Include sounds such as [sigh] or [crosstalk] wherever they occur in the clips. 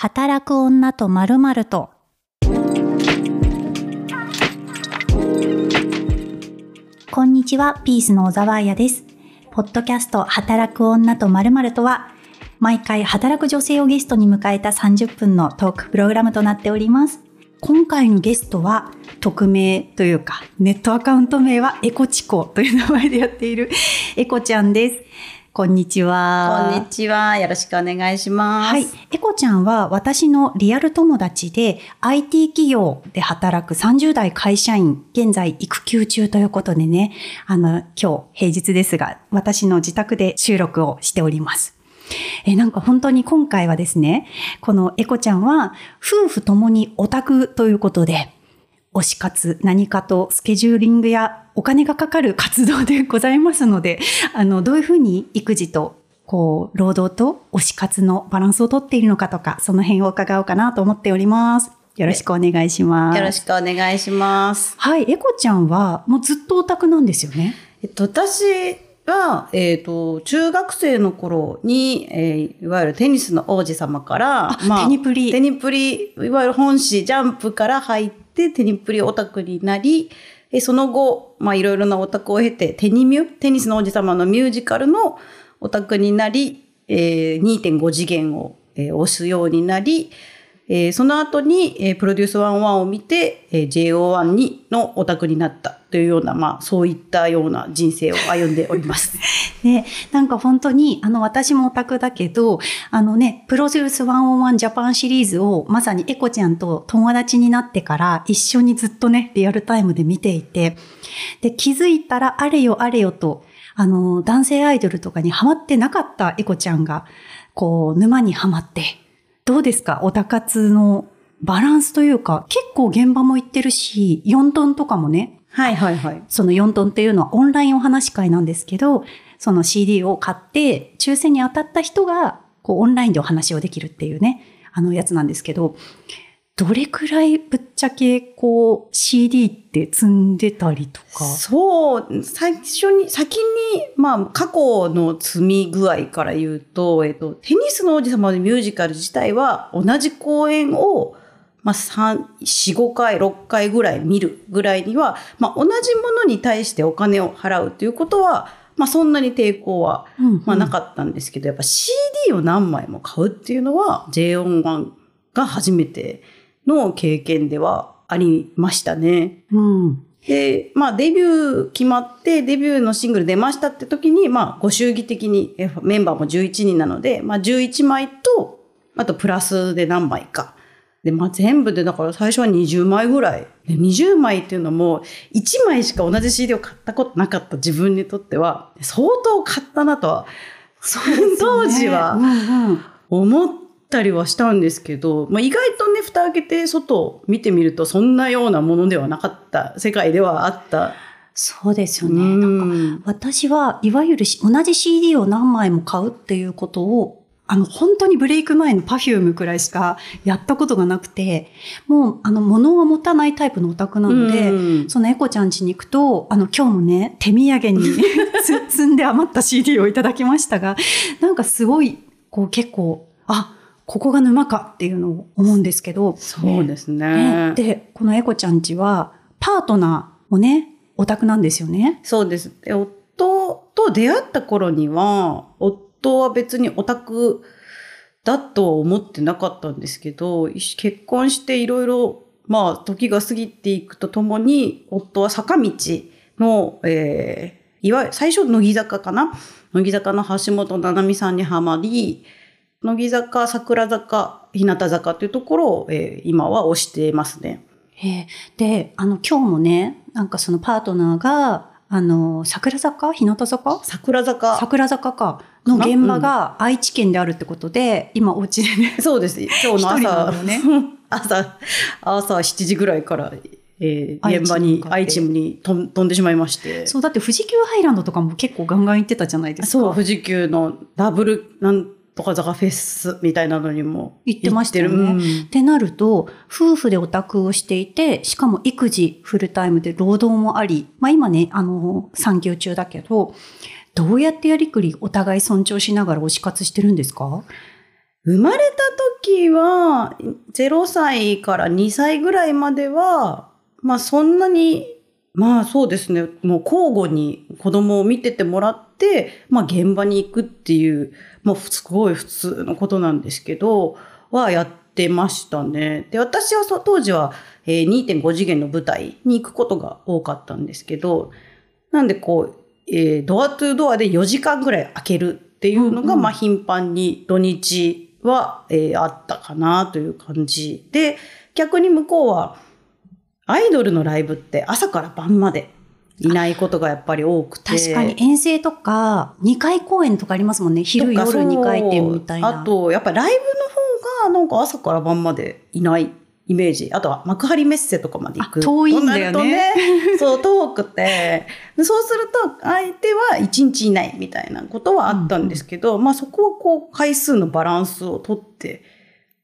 働く女とまるまると。こんにちは、ピースの小沢彩です。ポッドキャスト働く女とまるまるとは、毎回働く女性をゲストに迎えた30分のトークプログラムとなっております。今回のゲストは、匿名というか、ネットアカウント名はエコチコという名前でやっているエコちゃんです。こんにちは。こんにちは。よろしくお願いします。はい。エコちゃんは私のリアル友達で IT 企業で働く30代会社員、現在育休中ということでね、あの、今日平日ですが、私の自宅で収録をしております。え、なんか本当に今回はですね、このエコちゃんは夫婦ともにオタクということで、推し活、何かとスケジューリングやお金がかかる活動でございますので、あの、どういうふうに育児と、こう、労働と推し活のバランスをとっているのかとか、その辺を伺おうかなと思っております。よろしくお願いします。よろしくお願いします。はい、エコちゃんはもうずっとオタクなんですよね。えっと、私は、えっ、と、中学生の頃に、えーいわゆるテニスの王子様から、あテニプリテニプリ、いわゆる本誌、ジャンプから入って、テニプリオタクになり、その後、まあ、いろいろなオタクを経て、テニミュ、テニスの王子様のミュージカルのオタクになり、えー2.5次元を、えー押すようになり、えーその後に、えープロデュース101を見て、えー JO1 にのオタクになったというような、まあ、そういったような人生を歩んでおります。[laughs] ね、なんか本当に、あの、私もオタクだけど、あのね、プロデュース101ジャパンシリーズをまさにエコちゃんと友達になってから一緒にずっとね、リアルタイムで見ていて、で、気づいたらあれよあれよと、あの、男性アイドルとかにハマってなかったエコちゃんが、こう、沼にはまって、どうですか？オタ活のバランスというか、結構現場も行ってるし、4トンとかもね、はいはいはい。その4トンっていうのはオンラインお話し会なんですけど、その CD を買って、抽選に当たった人が、こう、オンラインでお話をできるっていうね、あのやつなんですけど、どれくらいぶっちゃけ、こう、CD って積んでたりとか？そう、最初に、先に、まあ、過去の積み具合から言うと、えっと、テニスの王子様のミュージカル自体は、同じ公演を、まあ、3、4、5回、6回ぐらい見るぐらいには、まあ、同じものに対してお金を払うということは、まあ、そんなに抵抗は、まあ、なかったんですけど、やっぱ CD を何枚も買うっていうのは、J1 が初めての経験ではありましたね。うん。で、まあデビュー決まって、デビューのシングル出ましたって時に、まあご祝儀的にえメンバーも11人なので、まあ11枚と、あとプラスで何枚か。で、まあ全部でだから最初は20枚ぐらい。で20枚っていうのも、1枚しか同じ CD を買ったことなかった自分にとっては、相当買ったなとは、その当時うはんうん。思ったりはしたんですけど、まあ、意外とね、蓋開けて外を見てみると、そんなようなものではなかった、世界ではあった。そうですようね。なんかん。私はいわゆるし同じ CD を何枚も買うっていうことを、あの、本当にブレイク前の Perfume くらいしかやったことがなくて、もう、あの、物を持たないタイプのオタクなので、うんそのエコちゃん家に行くと、あの、今日もね、手土産に [laughs] つ積んで余った CD をいただきましたが、なんかすごい、こう結構、あ、ここが沼かっていうのを思うんですけど、そうですね。ねで、このエコちゃん家は、パートナーもね、オタクなんですよね。そうです。で夫と出会った頃には、夫は別にオタクだとは思ってなかったんですけど、い結婚していろいろ、まあ、時が過ぎていくとともに、夫は坂道の、えーいわゆる、最初、乃木坂かな？乃木坂の橋本七海さんにはまり、乃木坂、桜坂、日向坂というところを、えー今は推してますね。えーで、あの、今日もね、なんかそのパートナーが、あの、桜坂？日向坂？桜坂。桜坂か。の現場が愛知県であるってことで、今お家でね、そうです。今日の朝、のね [laughs] 朝、朝7時ぐらいから、えー現場に愛知に飛ん飛んでしまいまして。そう、だって富士急ハイランドとかも結構ガンガン行ってたじゃないですか。そう、富士急のダブルなんとか坂フェスみたいなのにも行ってましたよね。行ってる。ってなると、夫婦でオタクをしていて、しかも育児フルタイムで労働もあり、まあ今ね、あの、産休中だけど、どうやってやりくりお互い尊重しながら推し活してるんですか？生まれた時は、0歳から2歳ぐらいまでは、まあそんなに、まあそうですね、もう交互に子供を見ててもらって、まあ現場に行くっていう、もうすごい普通のことなんですけど、はやってましたね。で、私は当時は、えー2.5次元の舞台に行くことが多かったんですけど、なんでこう、えードアトゥドアで4時間ぐらい開けるっていうのが、まあ頻繁に土日は、えーあったかなという感じで、逆に向こうはアイドルのライブって朝から晩までいないことがやっぱり多くて。確かに遠征とか、2回公演とかありますもんね。昼夜とかそう2回転みたいな。あと、やっぱライブの方がなんか朝から晩までいないイメージ。あとは幕張メッセとかまで行く。あ遠いんだよねねそう、遠くて。でそうすると相手は1日いないみたいなことはあったんですけど、まあそこはこう回数のバランスをとって、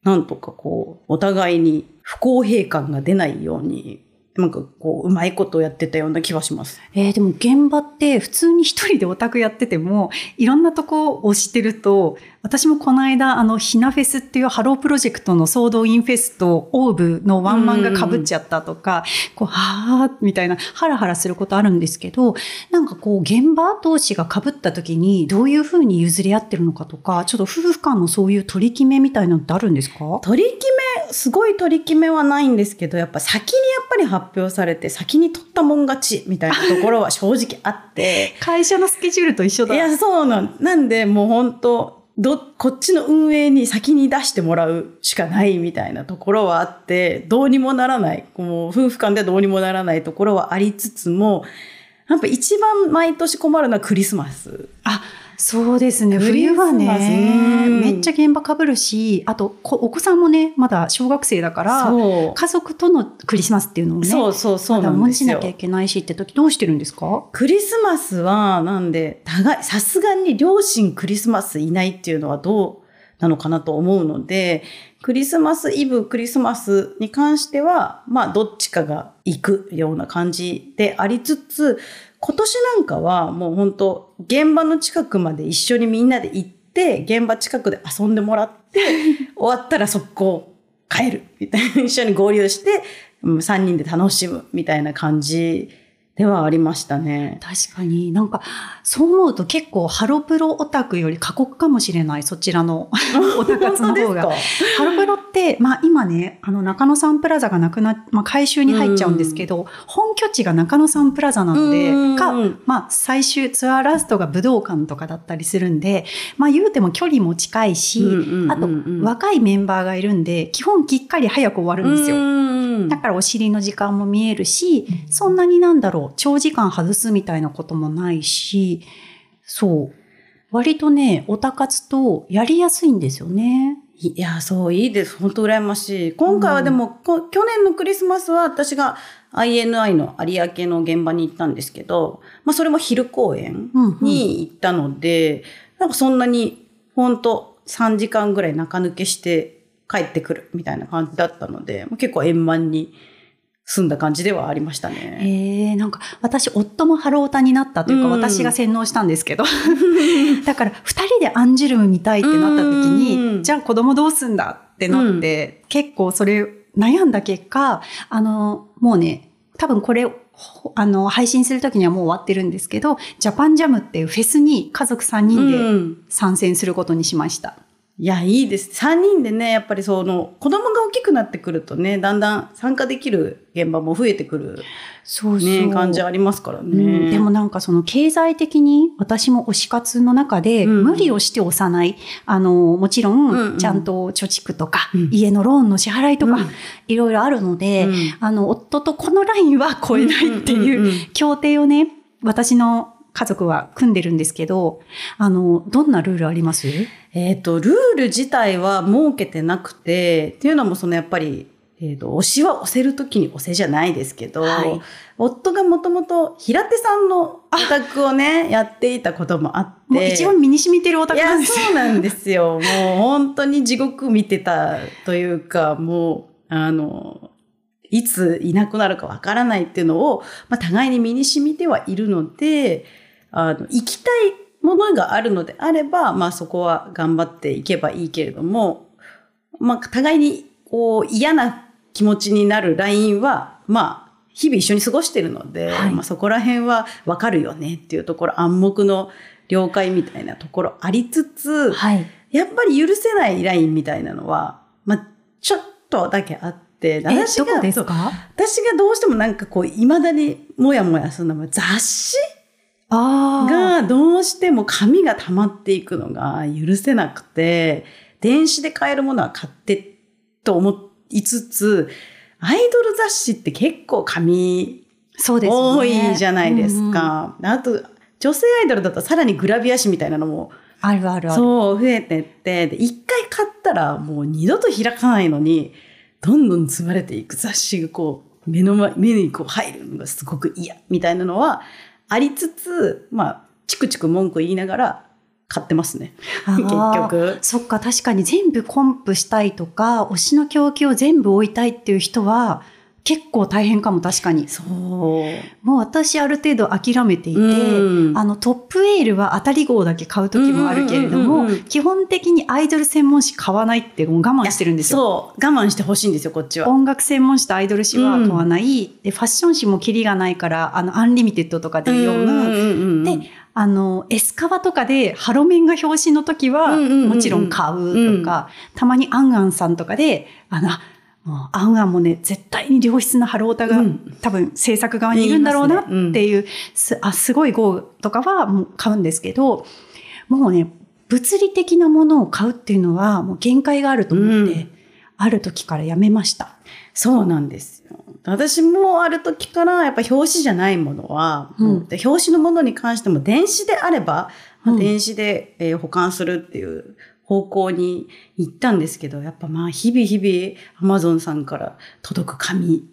なんとかこう、お互いに不公平感が出ないように、なんかこう、うまいことをやってたような気はします。えーでも現場って普通に一人でオタクやってても、いろんなとこをしてると、私もこの間、あの、ひなフェスっていうハロープロジェクトの総動員フェスとオーブのワンマンが被っちゃったとか、こう、はぁ、みたいな、ハラハラすることあるんですけど、なんかこう、現場同士が被った時に、どういうふうに譲り合ってるのかとか、ちょっと夫婦間のそういう取り決めみたいなのってあるんですか？取り決め、すごい取り決めはないんですけど、やっぱ先にやっぱり発表されて、先に取ったもん勝ちみたいなところは正直あって。[laughs] 会社のスケジュールと一緒だ。いや、そうなん。なんで、もう本当ど、こっちの運営に先に出してもらうしかないみたいなところはあって、どうにもならない。こう夫婦間ではどうにもならないところはありつつも、やっぱ一番毎年困るのはクリスマス。あ、そうですね。冬はね、うんめっちゃ現場被るし、あと、こお子さんもね、まだ小学生だから。家族とのクリスマスっていうのをね、そうそうそう持ちなきゃ。いけないしって時どうしてるんですか？クリスマスは、なんで、互い、さすがに両親クリスマスいないっていうのはどうなのかなと思うので、クリスマスイブ、クリスマスに関しては、まあ、どっちかが行くような感じでありつつ、今年なんかはもう本当現場の近くまで一緒にみんなで行って、現場近くで遊んでもらって、[laughs] 終わったら速攻帰るみたいな、一緒に合流して、うん3人で楽しむみたいな感じではありましたね。確かに。なんか、そう思うと結構ハロプロオタクより過酷かもしれない、そちらのオタ活の方が。ハロプロって、まあ今ね、あの中野サンプラザがなくなっ、まあ改修に入っちゃうんですけど、本拠地が中野サンプラザなので、うんか、まあ最終ツアーラストが武道館とかだったりするんで、まあ言うても距離も近いし、あと若いメンバーがいるんで、基本きっかり早く終わるんですよ。うんだからお尻の時間も見えるし、そんなになんだろう、長時間外すみたいなこともないし、そう。割とね、オタ活とやりやすいんですよね。いや、そう、いいです。本当羨ましい。今回はでも、こ去年のクリスマスは私が INI の有明の現場に行ったんですけど、まあそれも昼公演うんうんに行ったので、なんかそんなに、本当3時間ぐらい中抜けして帰ってくるみたいな感じだったので、結構円満に済んだ感じではありましたね。へえ、なんか私、夫もハロータになったというか、うん私が洗脳したんですけど。[laughs] だから、二人でアンジュルム見たいってなった時に、うんじゃあ子供どうすんだってなって、結構それ悩んだ結果、あの、もうね、多分これ、ほあの、配信する時にはもう終わってるんですけど、ジャパンジャムっていうフェスに家族3人うでん参戦することにしました。いや、いいです。3人でね、やっぱりその、子供が大きくなってくるとね、だんだん参加できる現場も増えてくるそうね、感じありますからうん。ね。でもなんかその経済的に私も推し活の中でうん。無理をして押さない。あの、もちろうんうん。んちゃんと貯蓄とか、うん。家のローンの支払いとか、うん。いろいろあるので、うん。あの、夫とこのラインは超えないってうんうんうんうんいう協定をね、私の家族は組んでるんですけど、あの、どんなルールあります？えっ、と、ルール自体は設けてなくて、っていうのもそのやっぱり、えっ、と、推しは押せるときに押せじゃないですけど、はい夫がもともと平手さんのオタクをね、やっていたこともあって。もう一番身に染みてるオタいや、クなんですよ。そうなんですよ。もう本当に地獄見てたというか、もう、あの、いついなくなるかわからないっていうのを、まあ、互いに身に染みてはいるので、あの、行きたいものがあるのであれば、まあそこは頑張っていけばいいけれども、まあ、互いにこう嫌な気持ちになるラインは、まあ、日々一緒に過ごしてるので、はいまあ、そこら辺はわかるよねっていうところ、暗黙の了解みたいなところありつつ、はい。やっぱり許せないラインみたいなのは、まあ、ちょっとだけあって、え、どこですそうか私がどうしてもなんかこう、未だにもやもやするのは雑誌。がどうしても紙が溜まっていくのが許せなくて、電子で買えるものは買ってと思いつつ、アイドル雑誌って結構紙多ね。いじゃないですうんうんか。あと、女性アイドルだとさらにグラビア誌みたいなのもあるあるある。そう、増えてって、で、一回買ったらもう二度と開かないのに、どんどん積まれていく雑誌がこう、目の前、目にこう入るのがすごく嫌、みたいなのはありつつ、まあ、チクチク文句言いながら買ってますね。あ結ー局。そっか、確かに全部コンプしたいとか、推しの供給を全部置いたいっていう人は、結構大変かも、確かに。そう。もう私ある程度諦めていて、うんあの TopYell は当たり号だけ買う時もあるけれどもうんうんうんうん、基本的にアイドル専門誌買わないってもう我慢してるんですよ。そう。我慢してほしいんですよ、こっちは。音楽専門誌とアイドル誌は買わない。で、ファッション誌もキリがないから、あの、 Unlimited とかで読む。うんうんうんで、あの、 S Cawaii とかでハロメンが表紙の時は、うんうんうんうんもちろん買うとか、たまにアンアンさんとかで、あの、あもうアンアンもね、絶対に良質なハロータが、うん。多分制作側にいるんだろうなっ言いますねうん。ていう、すあ、すごい号とかはもう買うんですけど、もうね、物理的なものを買うっていうのはもう限界があると思って、うん。ある時からやめました。そうなんですよ。私もある時からやっぱ表紙じゃないものは、うん。表紙のものに関しても電子であれば、まあうん。電子で、えー保管するっていう方向に行ったんですけど、やっぱまあ日々日々 Amazon さんから届く紙、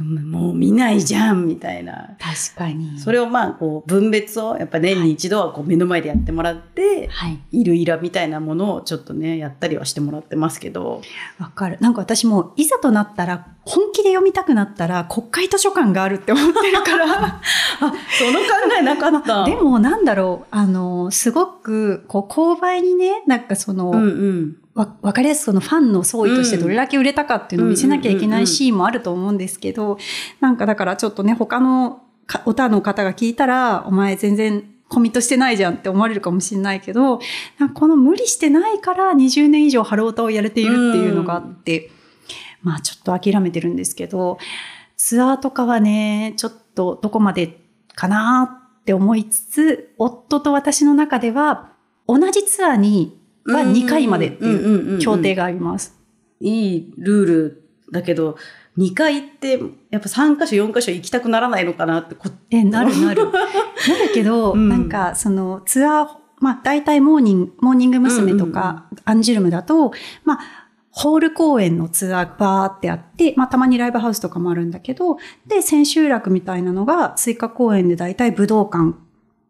う [laughs] んもう見ないじゃんみたいな。確かに。それをまあこう分別をやっぱ年に一度はこう目の前でやってもらって、はい。いるいらみたいなものをちょっとね、やったりはしてもらってますけど。わかる。なんか私もいざとなったら、本気で読みたくなったら国会図書館があるって思ってるから。[laughs] その考えなかった。[laughs] でもなんだろう、あの、すごく、こう、購買にね、なんかその、うんうん。わわかりやすくそのファンの総意としてどれだけ売れたかっていうのを見せなきゃいけないシーンもあると思うんですけど、なんかだからちょっとね、他のかお他の方が聞いたら、お前全然コミットしてないじゃんって思われるかもしれないけど、なんかこの無理してないから20年以上ハロータをやれているっていうのがあって、まあちょっと諦めてるんですけど、ツアーとかはね、ちょっとどこまでかなって思いつつ、夫と私の中では同じツアーには2回までっていう協定が。があります。いいルールだけど、2回行って、やっぱ3箇所、4箇所行きたくならないのかなってこ、え、なるなる。[laughs] なるけど、うんなんかそのツアー、まあ大体モーニング、モーニング娘。とか、アンジュルムだと、まあ、ホール公演のツアーバーってあって、まあたまにライブハウスとかもあるんだけど、で、千秋楽みたいなのが追加公演で大体武道館っ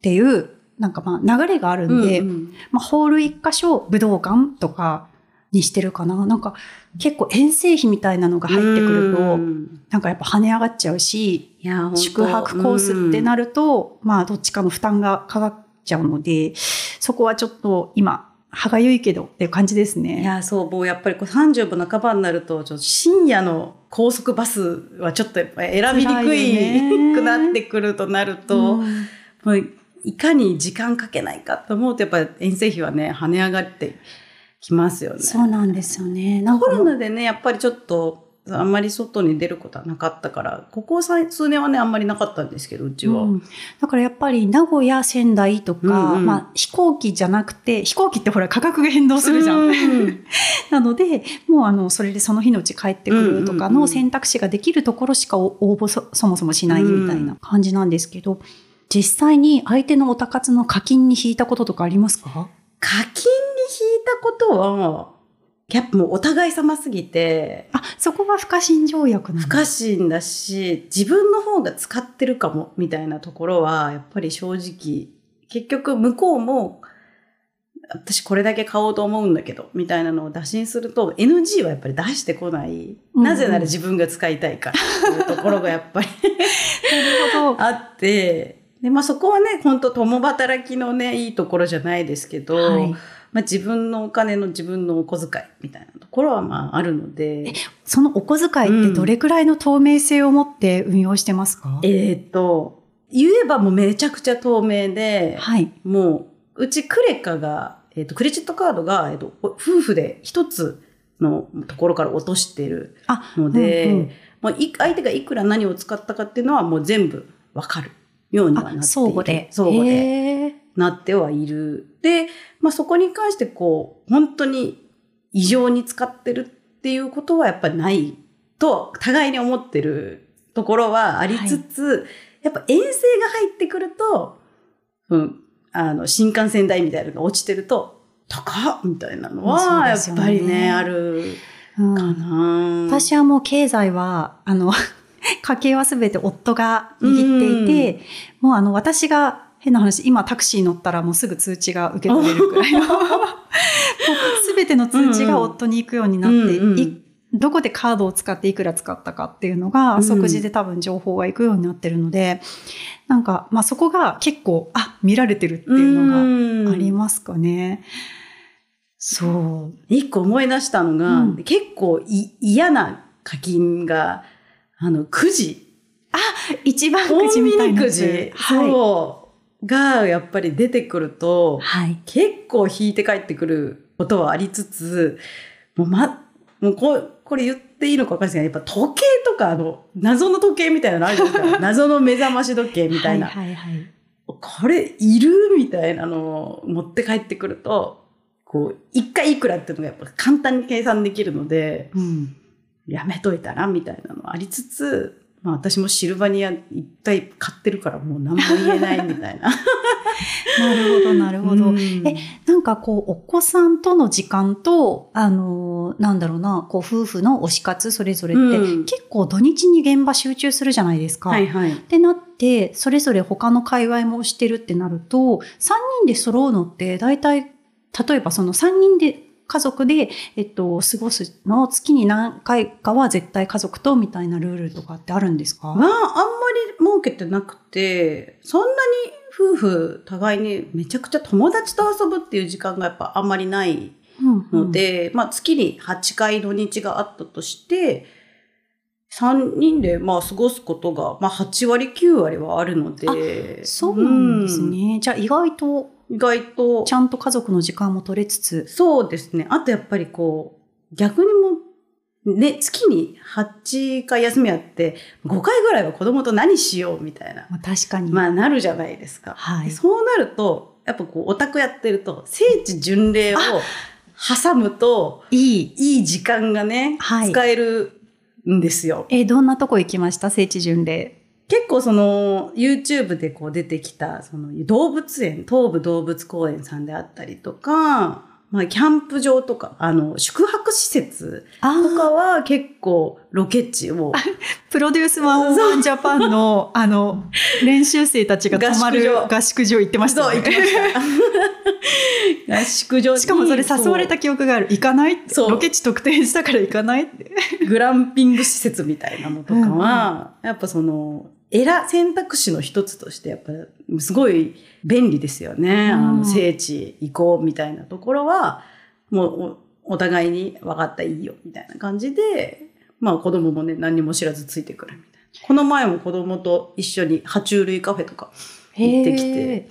ていう、なんかまあ流れがあるんで、うんうん。まあ、ホール一箇所武道館とかにしてるかな。なんか結構遠征費みたいなのが入ってくると、うん。なんかやっぱ跳ね上がっちゃうし、宿泊コースってなると、まあどっちかの負担がかかっちゃうので、そこはちょっと今、歯がゆいけどっていう感じですいね。や、そう、もうやっぱりこう30分半ばになると、ちょっと深夜の高速バスはちょっとやっぱり選びにく辛いね。[laughs] くなってくるとなると、うんいかに時間かけないかと思うと、やっぱり遠征費はね、跳ね上がってきますよね。そうなんですよね。なんコかロナでね、やっぱりちょっと、あんまり外に出ることはなかったから、ここさ数年はね、あんまりなかったんですけど、うちは。うんだからやっぱり名古屋、仙台とか、うんうんまあ飛行機じゃなくて、飛行機ってほら価格が変動するじゃん。うん [laughs] なので、もうあの、それでその日のうち帰ってくるとかうんうんうんの選択肢ができるところしか応募そそもそもしないみたいな感じなんですけど、実際に相手のおたかつの課金に引いたこととかありますか？課金に引いたことは、やっぱもうお互い様すぎて、あ、そこは不可侵条約なの不可侵だし、自分の方が使ってるかも、みたいなところは、やっぱり正直、結局向こうも、私これだけ買おうと思うんだけど、みたいなのを打診すると、NG はやっぱり出してこない。うんなぜなら自分が使いたいからっていうところがやっぱり [laughs] なるほど。[laughs] あって、で、まあそこはね、本当共働きのね、いいところじゃないですけど、はい。まあ自分のお金の自分のお小遣いみたいなところはまああるので。そのお小遣いってどれくらいの透明性を持って運用してますか、えーっと、言えばもうめちゃくちゃ透明で、はい。もう、うちクレカが、えーっと、クレジットカードが、えーっと、夫婦で一つのところから落としてるあ、ので、うんうん。もうい相手がいくら何を使ったかっていうのはもう全部わかるようにはなっている。あ、相互で。相互で。なってはいる。で、まあそこに関してこう、本当に異常に使ってるっていうことはやっぱりないと、互いに思ってるところはありつつ、やっぱ遠征が入ってくると、うん、あの、新幹線代みたいなのが落ちてると、高っみたいなのは、やっぱりね、あるうんかな。私はもう経済は、あの、家計はすべて夫が握っていて、もうあの、私が変な話、今タクシー乗ったらもうすぐ通知が受け取れるくらいの、[laughs] すべての通知が夫に行くようになって、うんうん。いどこでカードを使っていくら使ったかっていうのが、うん。即時で多分情報が行くようになってるので、なんか、まあそこが結構、あ、見られてるっていうのがありまますかね。そう。一個思い出したのが、うん。結構い嫌な課金が、あの、くじ。一番コくじみたいなくじ。はい。そう。が、やっぱり出てくると、はい。結構引いて帰ってくることはありつつ、もうま、もうここれ言っていいのか分かんないですけど、やっぱ時計とか、あの、謎の時計みたいなのあるじゃないですか。[laughs] 謎の目覚まし時計みたいな。はいはいはい。これいるみたいなのを持って帰ってくると、こう、一回いくらっていうのがやっぱ簡単に計算できるので、うん。やめといたらみたいなのありつつ、まあ私もシルバニア一体買ってるからもう何も言えないみたいな。[laughs] なるほど、なるほど。うんえ、なんかこう、お子さんとの時間と、あのー、なんだろうな、こう、夫婦の推し活それぞれって、うん結構土日に現場集中するじゃないですか。はいはい。ってなって、それぞれ他の界隈もしてるってなると、3人で揃うのって、大体、例えばその3人で、家族で、えっと、過ごすのを月に何回かは絶対家族とみたいなルールとかってあるんですか、まあ、あんまり儲けてなくて、そんなに夫婦互いにめちゃくちゃ友達と遊ぶっていう時間がやっぱあんまりないうんうんので、まあ月に8回土日があったとして、3人でまあ過ごすことが、まあ8割9割はあるので。そうなんですうんね。じゃあ意外と意外とち。ゃんと家族の時間も取れつつ。そうですね。あとやっぱりこう、逆にもう、ね、月に8回休みあって、5回ぐらいは子供と何しようみたいな、まあ、確かに。まあなるじゃないですか。はいでそうなると、やっぱこう、オタクやってると、聖地巡礼を挟むと、いい。いい時間がね、はい使えるんですよ。え、どんなとこ行きました？聖地巡礼。結構その YouTube でこう出てきたその動物園、東武動物公園さんであったりとか、まあキャンプ場とか、あの宿泊施設あとかは結構ロケ地をプロデュース101ジャパンの、[laughs] あの、練習生たちが泊まる合宿場合宿場行ってましたよねそう行きました。[laughs] 合宿場にしかもそれ誘われた記憶がある。行かないって。そうロケ地特定したから行かないって。グランピング施設みたいなのとかは、やっぱその、選、選択肢の一つとして、やっぱ、すごい便利ですよね。あうんの、聖地行こうみたいなところは、もうお、お互いに分かったいいよ、みたいな感じで、まあ子供もね、何も知らずついてくるみたいな。この前も子供と一緒に爬虫類カフェとか行ってきて、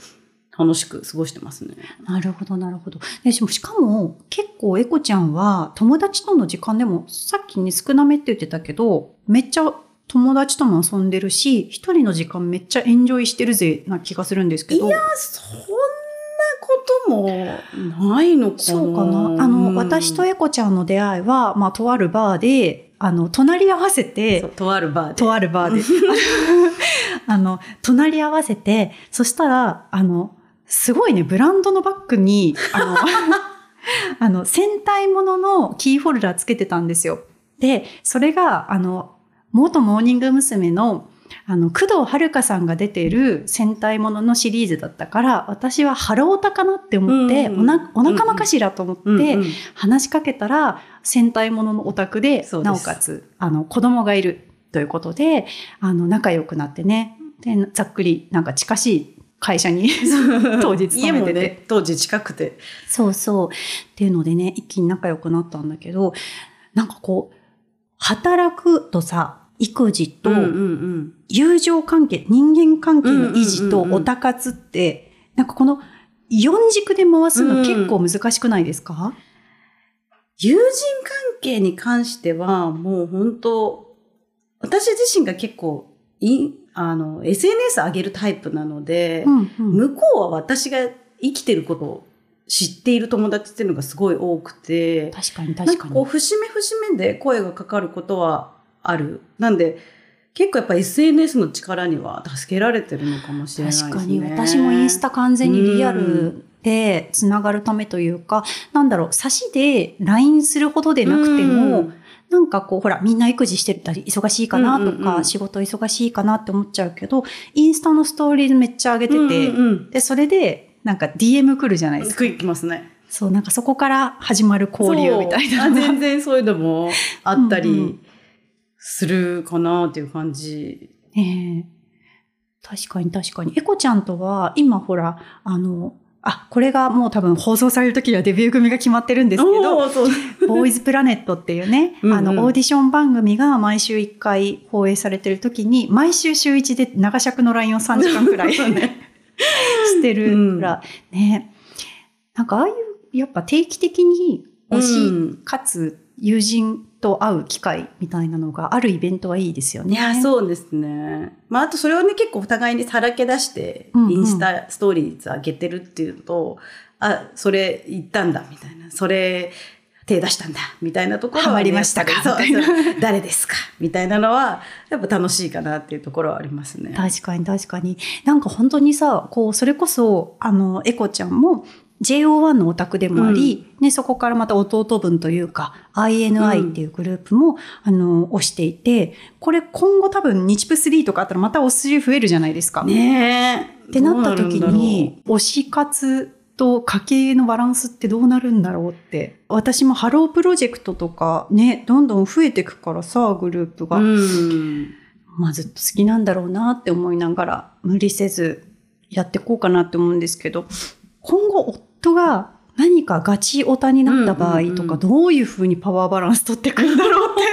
楽しく過ごしてますね。なるほど、なるほど。でししかも、結構エコちゃんは友達との時間でも、さっきね少なめって言ってたけど、めっちゃ友達とも遊んでるし、一人の時間めっちゃエンジョイしてるぜな気がするんですけど。いやそんなこともないのかなそうかな。あの、私とエコちゃんの出会いは、まあ、とあるバーで、あの、隣り合わせてそう、とあるバーで。とあるバーで。[laughs] あの、隣り合わせて、そしたら、あの、すごいね、ブランドのバッグに、あの、[laughs] あの、戦隊もののキーホルダーつけてたんですよ。で、それが、あの、元モーニング娘。の、あの、工藤遥さんが出てる戦隊もののシリーズだったから、私はハロータかなって思って、うんおなお仲間かしらと思って、うんうん話しかけたら戦隊もののオタクでなおかつあの子供がいるということであの仲良くなってねでざっくりなんか近しい会社に [laughs] 当日家も勤めてて。ね、当時近くて。そうそう。っていうのでね、一気に仲良くなったんだけど、なんかこう、働くとさ、育児と友情関係、人間関係の維持とうんうんうんうんオタ活って、なんかこの四軸で回すの結構難しくないですか、友人関係に関しては、もう本当私自身が結構、い、あの、SNS 上げるタイプなので、うんうん。向こうは私が生きてることを知っている友達っていうのがすごい多くて、確かに確かに。かこう、節目節目で声がかかることはある。なんで、結構やっぱ SNS の力には助けられてるのかもしれないですね。確かに私もインスタ完全にリアルでつながるためというか、なんだろう、差しで LINE するほどでなくても、うんなんかこう、ほら、みんな育児してたり忙しいかなとか、うんうんうん仕事忙しいかなって思っちゃうけど、インスタのストーリーめっちゃ上げてて、うんうんで、それで、なんか DM 来るじゃないですか。ますね。そう、なんかそこから始まる交流みたいな。全然そういうのもあったうんうんりするかなっていう感じ。ええ確かに確かに。エコちゃんとは、今ほら、あの、あ、これがもう多分放送される時にはデビュー組が決まってるんですけど、ボーイズプラネットっていうね、うんうんあの、オーディション番組が毎週1回放映されてる時に、毎週週1で長尺の LINE を3時間くらい [laughs] してるから、ね。なんかああいう、やっぱ定期的に推し、うんかつ友人と会う機会みたいなのがあるイベントはいいですよね。いや、そうですね。まあ、あとそれをね、結構お互いにさらけ出して、うんうんインスタストーリーズ上げてるっていうと、あ、それ言ったんだ、みたいな。それ、手出したんだ、みたいなところはね、ハマりましたかそう誰ですかみたいなのは、やっぱ楽しいかなっていうところはありますね。確かに確かに。なんか本当にさ、こう、それこそ、あの、エコちゃんも JO1 のオタクでもあり、ね、そこからまた弟分というか、INI っていうグループも、あの、推していて、これ今後多分日プ3とかあったらまた推し増えるじゃないですか。ねえ。ってなった時に、推し活と家計のバランスってどうなるんだろうって。私もハロープロジェクトとかね、どんどん増えてくからさ、グループが。う、うん。まあずっと好きなんだろうなって思いながら無理せずやっていこうかなって思うんですけど、今後夫が何かガチオタになった場合とか、どういうふうにパワーバランス取ってくるんだろうって。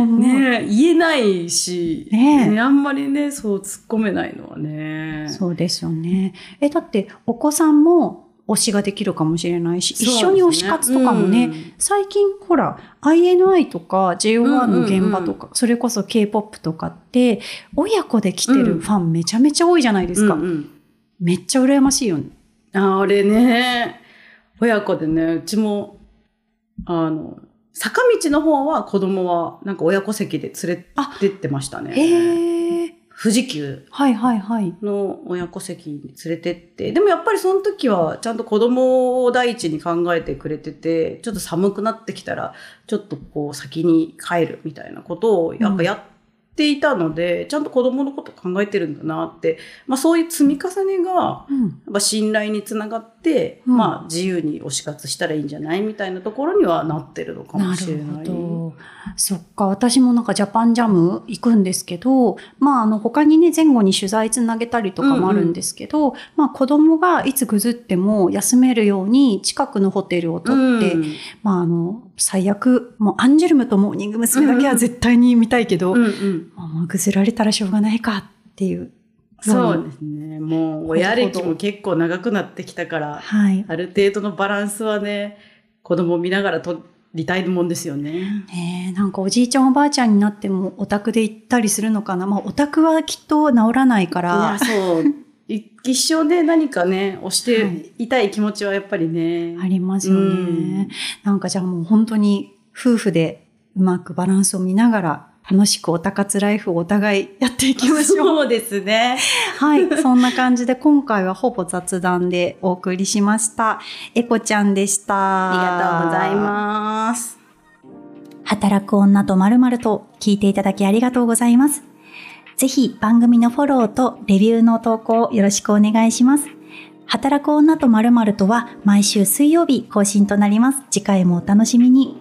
[laughs] ねえ、言えないし、ねえあんまりね、そう突っ込めないのはね。そうですよね。え、だってお子さんも推しができるかもしれないし、ね一緒に推し活とかもね、うん最近ほら INI とか JO1 の現場とか、それこそ K-POP とかって親子で来てるファンめちゃめちゃ多いじゃないですか。うんうんめっちゃ羨ましいよね。ああれね、親子でね、うちも、あの、坂道の方は子供はなんか親子席で連れてってましたね。へえ。富士急はいはいはい。の親子席に連れてって、でもやっぱりその時はちゃんと子供を第一に考えてくれてて、ちょっと寒くなってきたら、ちょっとこう先に帰るみたいなことをやっぱやっていたので、ちゃんと子供のこと考えてるんだなって、まあそういう積み重ねが、うん。やっぱ信頼につながって、うんまあ自由に推し活したらいいんじゃないみたいなところにはなってるのかもしれない。そっか、私もなんかジャパンジャム行くんですけど、まああの他にね、前後に取材つなげたりとかもあるんですけど、まあ子供がいつぐずっても休めるように近くのホテルを取って、うんまああの、最悪、もうアンジュルムとモーニング娘。だけは絶対に見たいけど、うんうんもうぐずられたらしょうがないかっていう。そうですね。もう親歴も結構長くなってきたから、はい。ある程度のバランスはね、子供を見ながら取りたいもんですよね。ねえなんかおじいちゃんおばあちゃんになってもオタクで行ったりするのかな。まあオタクはきっと治らないかいらや、。そう。い一生で何かね、押しはいていたい気持ちはやっぱりね。ありますよね。うんなんかじゃあもう本当に夫婦でうまくバランスを見ながら楽しくおたかつライフをお互いやっていきましょう。そうですね。[laughs] はい。そんな感じで今回はほぼ雑談でお送りしました。エコちゃんでした。ありがとうございます。働く女とまるまると聞いていただきありがとうございます。ぜひ番組のフォローとレビューの投稿よろしくお願いします。働く女とまるとは毎週水曜日更新となります。次回もお楽しみに。